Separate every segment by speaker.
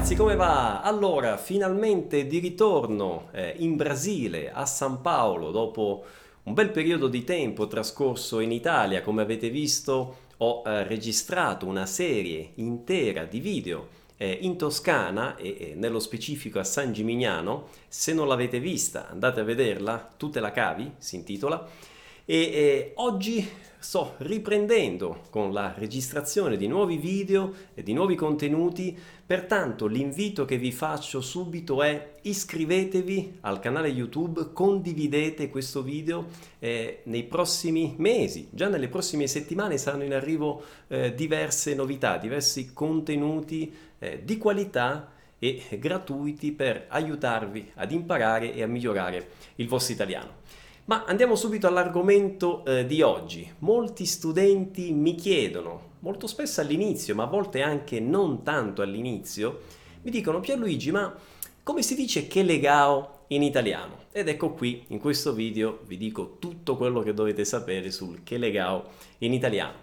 Speaker 1: ragazzi, come va? Allora, finalmente di ritorno eh, in Brasile, a San Paolo, dopo un bel periodo di tempo trascorso in Italia. Come avete visto, ho eh, registrato una serie intera di video eh, in Toscana e, nello specifico a San Gimignano. Se non l'avete vista, andate a vederla, Tu te la cavi, si intitola. E, e oggi sto riprendendo con la registrazione di nuovi video e di nuovi contenuti, pertanto l'invito che vi faccio subito è iscrivetevi al canale YouTube, condividete questo video eh, nei prossimi mesi, già nelle prossime settimane saranno in arrivo eh, diverse novità, diversi contenuti eh, di qualità e gratuiti per aiutarvi ad imparare e a migliorare il vostro italiano. Ma andiamo subito all'argomento eh, di oggi. Molti studenti mi chiedono, molto spesso all'inizio, ma a volte anche non tanto all'inizio, mi dicono Pierluigi, ma come si dice che legao in italiano? Ed ecco qui, in questo video, vi dico tutto quello che dovete sapere sul che legao in italiano.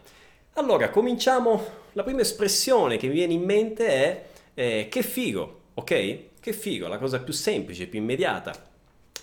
Speaker 1: Allora, cominciamo. La prima espressione che mi viene in mente è eh, che figo, ok? Che figo, la cosa più semplice, più immediata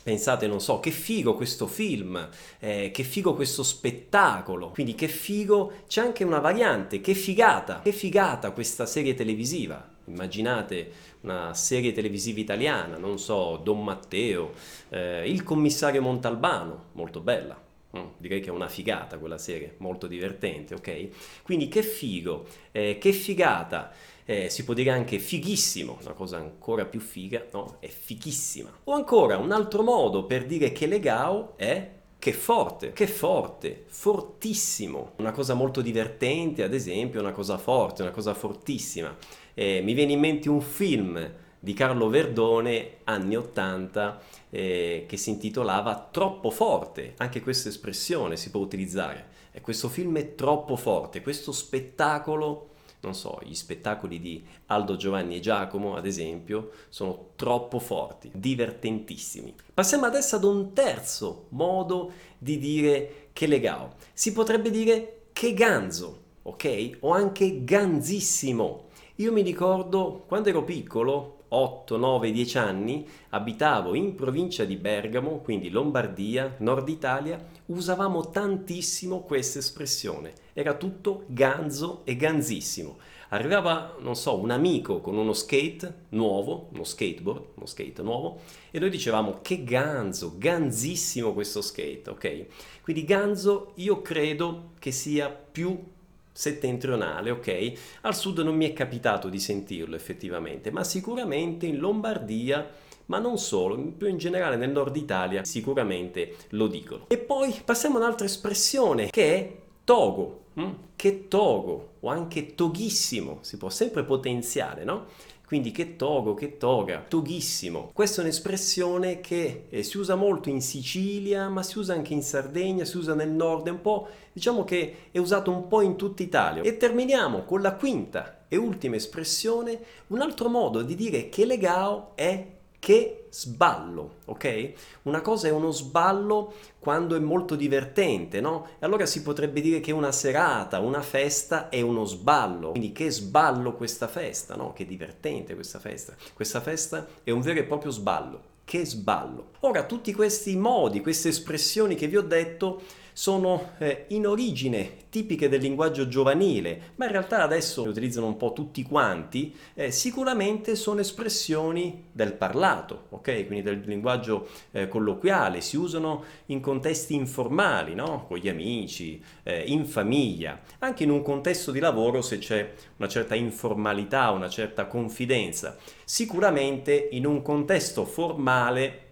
Speaker 1: pensate, non so, che figo questo film, eh, che figo questo spettacolo, quindi che figo, c'è anche una variante, che figata, che figata questa serie televisiva. Immaginate una serie televisiva italiana, non so, Don Matteo, eh, il commissario Montalbano, molto bella. Mm, direi che è una figata quella serie, molto divertente, ok? Quindi che figo, eh, che figata eh, si può dire anche fighissimo, una cosa ancora più figa, no? È fighissima. O ancora un altro modo per dire che legao è che forte, che forte, fortissimo. Una cosa molto divertente, ad esempio, una cosa forte, una cosa fortissima. Eh, mi viene in mente un film di Carlo Verdone, anni 80, eh, che si intitolava Troppo forte. Anche questa espressione si può utilizzare. E questo film è troppo forte, questo spettacolo non so, gli spettacoli di Aldo Giovanni e Giacomo, ad esempio, sono troppo forti, divertentissimi. Passiamo adesso ad un terzo modo di dire che legao. Si potrebbe dire che ganzo, ok? O anche ganzissimo. Io mi ricordo quando ero piccolo, 8, 9, 10 anni, abitavo in provincia di Bergamo, quindi Lombardia, Nord Italia, usavamo tantissimo questa espressione. Era tutto ganzo e ganzissimo. Arrivava, non so, un amico con uno skate nuovo, uno skateboard, uno skate nuovo, e noi dicevamo che ganzo, ganzissimo questo skate, ok? Quindi ganzo io credo che sia più settentrionale, ok? Al sud non mi è capitato di sentirlo effettivamente, ma sicuramente in Lombardia, ma non solo, più in generale nel nord Italia sicuramente lo dicono. E poi passiamo a un'altra espressione che è togo, hm? che togo o anche toghissimo, si può sempre potenziare, no? Quindi che togo, che toga, toghissimo. Questa è un'espressione che eh, si usa molto in Sicilia, ma si usa anche in Sardegna, si usa nel nord, è un po', diciamo che è usato un po' in tutta Italia. E terminiamo con la quinta e ultima espressione, un altro modo di dire che legao è che sballo, ok? Una cosa è uno sballo quando è molto divertente, no? E allora si potrebbe dire che una serata, una festa è uno sballo. Quindi che sballo questa festa, no? Che divertente questa festa. Questa festa è un vero e proprio sballo. Che sballo. Ora, tutti questi modi, queste espressioni che vi ho detto sono eh, in origine tipiche del linguaggio giovanile, ma in realtà adesso le utilizzano un po' tutti quanti, eh, sicuramente sono espressioni del parlato, ok? Quindi del linguaggio eh, colloquiale, si usano in contesti informali, no? Con gli amici, eh, in famiglia, anche in un contesto di lavoro se c'è una certa informalità, una certa confidenza. Sicuramente in un contesto formale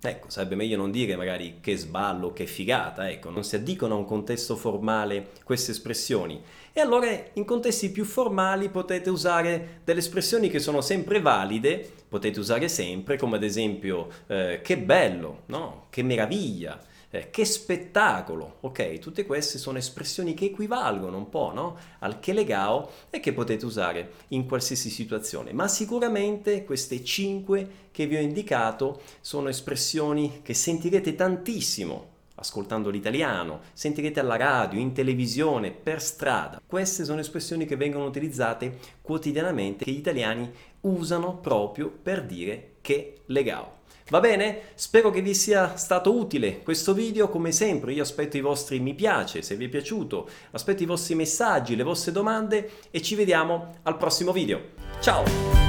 Speaker 1: Ecco, sarebbe meglio non dire magari che sballo, che figata, ecco, non si addicono a un contesto formale queste espressioni. E allora in contesti più formali potete usare delle espressioni che sono sempre valide, potete usare sempre, come ad esempio eh, che bello, no? Che meraviglia eh, che spettacolo, ok? Tutte queste sono espressioni che equivalgono un po' no? al che legao e che potete usare in qualsiasi situazione, ma sicuramente queste cinque che vi ho indicato sono espressioni che sentirete tantissimo ascoltando l'italiano, sentirete alla radio, in televisione, per strada. Queste sono espressioni che vengono utilizzate quotidianamente, che gli italiani usano proprio per dire che legao. Va bene? Spero che vi sia stato utile questo video, come sempre io aspetto i vostri mi piace se vi è piaciuto, aspetto i vostri messaggi, le vostre domande e ci vediamo al prossimo video. Ciao!